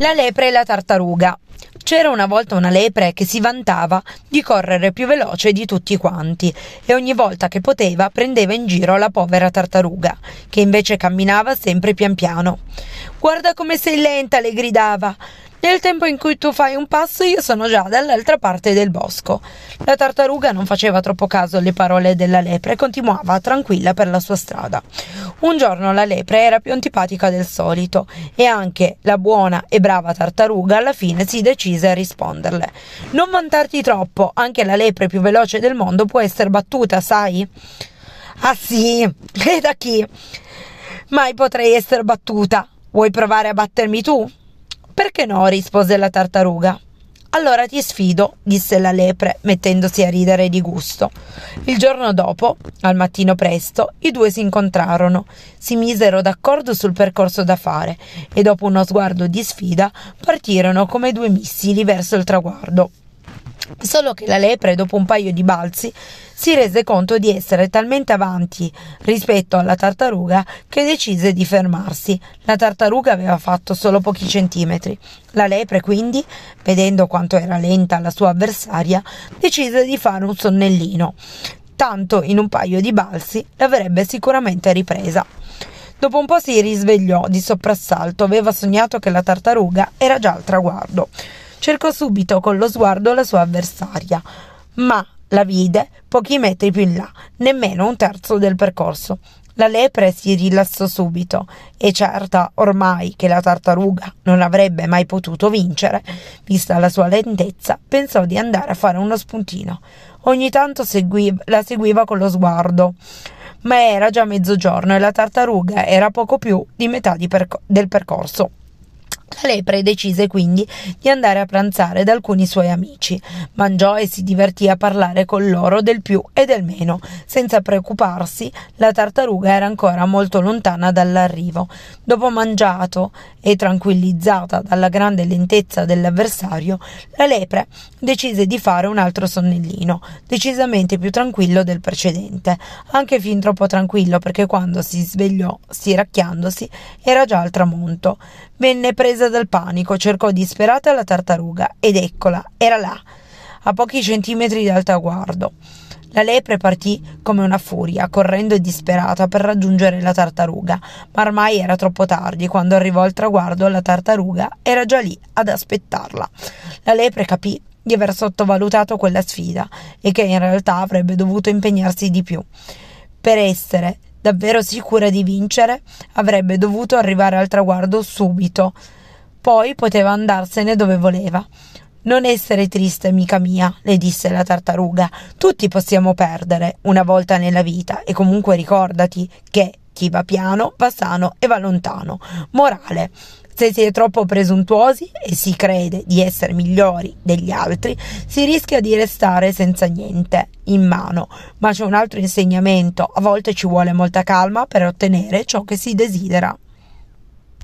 La lepre e la tartaruga. C'era una volta una lepre che si vantava di correre più veloce di tutti quanti e ogni volta che poteva prendeva in giro la povera tartaruga, che invece camminava sempre pian piano. Guarda come sei lenta, le gridava. Nel tempo in cui tu fai un passo io sono già dall'altra parte del bosco. La tartaruga non faceva troppo caso alle parole della lepre e continuava tranquilla per la sua strada. Un giorno la lepre era più antipatica del solito e anche la buona e brava tartaruga alla fine si decise a risponderle. Non vantarti troppo, anche la lepre più veloce del mondo può essere battuta, sai? Ah sì, e da chi? Mai potrei essere battuta. Vuoi provare a battermi tu? Perché no? rispose la tartaruga. Allora ti sfido, disse la lepre, mettendosi a ridere di gusto. Il giorno dopo, al mattino presto, i due si incontrarono, si misero d'accordo sul percorso da fare e dopo uno sguardo di sfida partirono come due missili verso il traguardo. Solo che la lepre, dopo un paio di balzi, si rese conto di essere talmente avanti rispetto alla tartaruga che decise di fermarsi. La tartaruga aveva fatto solo pochi centimetri. La lepre, quindi, vedendo quanto era lenta la sua avversaria, decise di fare un sonnellino. Tanto in un paio di balzi l'avrebbe sicuramente ripresa. Dopo un po' si risvegliò di soprassalto, aveva sognato che la tartaruga era già al traguardo. Cercò subito con lo sguardo la sua avversaria, ma la vide pochi metri più in là, nemmeno un terzo del percorso. La lepre si rilassò subito e certa ormai che la tartaruga non avrebbe mai potuto vincere, vista la sua lentezza, pensò di andare a fare uno spuntino. Ogni tanto seguiva, la seguiva con lo sguardo, ma era già mezzogiorno e la tartaruga era poco più di metà di perco- del percorso. La lepre decise quindi di andare a pranzare da alcuni suoi amici. Mangiò e si divertì a parlare con loro del più e del meno. Senza preoccuparsi, la tartaruga era ancora molto lontana dall'arrivo. Dopo mangiato e tranquillizzata dalla grande lentezza dell'avversario, la lepre decise di fare un altro sonnellino, decisamente più tranquillo del precedente, anche fin troppo tranquillo perché quando si svegliò, stiracchiandosi, era già al tramonto. Venne presa dal panico, cercò disperata la tartaruga ed eccola, era là, a pochi centimetri dal traguardo. La lepre partì come una furia, correndo disperata per raggiungere la tartaruga, ma ormai era troppo tardi. Quando arrivò al traguardo, la tartaruga era già lì ad aspettarla. La lepre capì di aver sottovalutato quella sfida e che in realtà avrebbe dovuto impegnarsi di più. Per essere davvero sicura di vincere, avrebbe dovuto arrivare al traguardo subito. Poi poteva andarsene dove voleva. Non essere triste, amica mia, le disse la tartaruga. Tutti possiamo perdere una volta nella vita e comunque ricordati che chi va piano va sano e va lontano. Morale. Se si è troppo presuntuosi e si crede di essere migliori degli altri, si rischia di restare senza niente in mano. Ma c'è un altro insegnamento, a volte ci vuole molta calma per ottenere ciò che si desidera.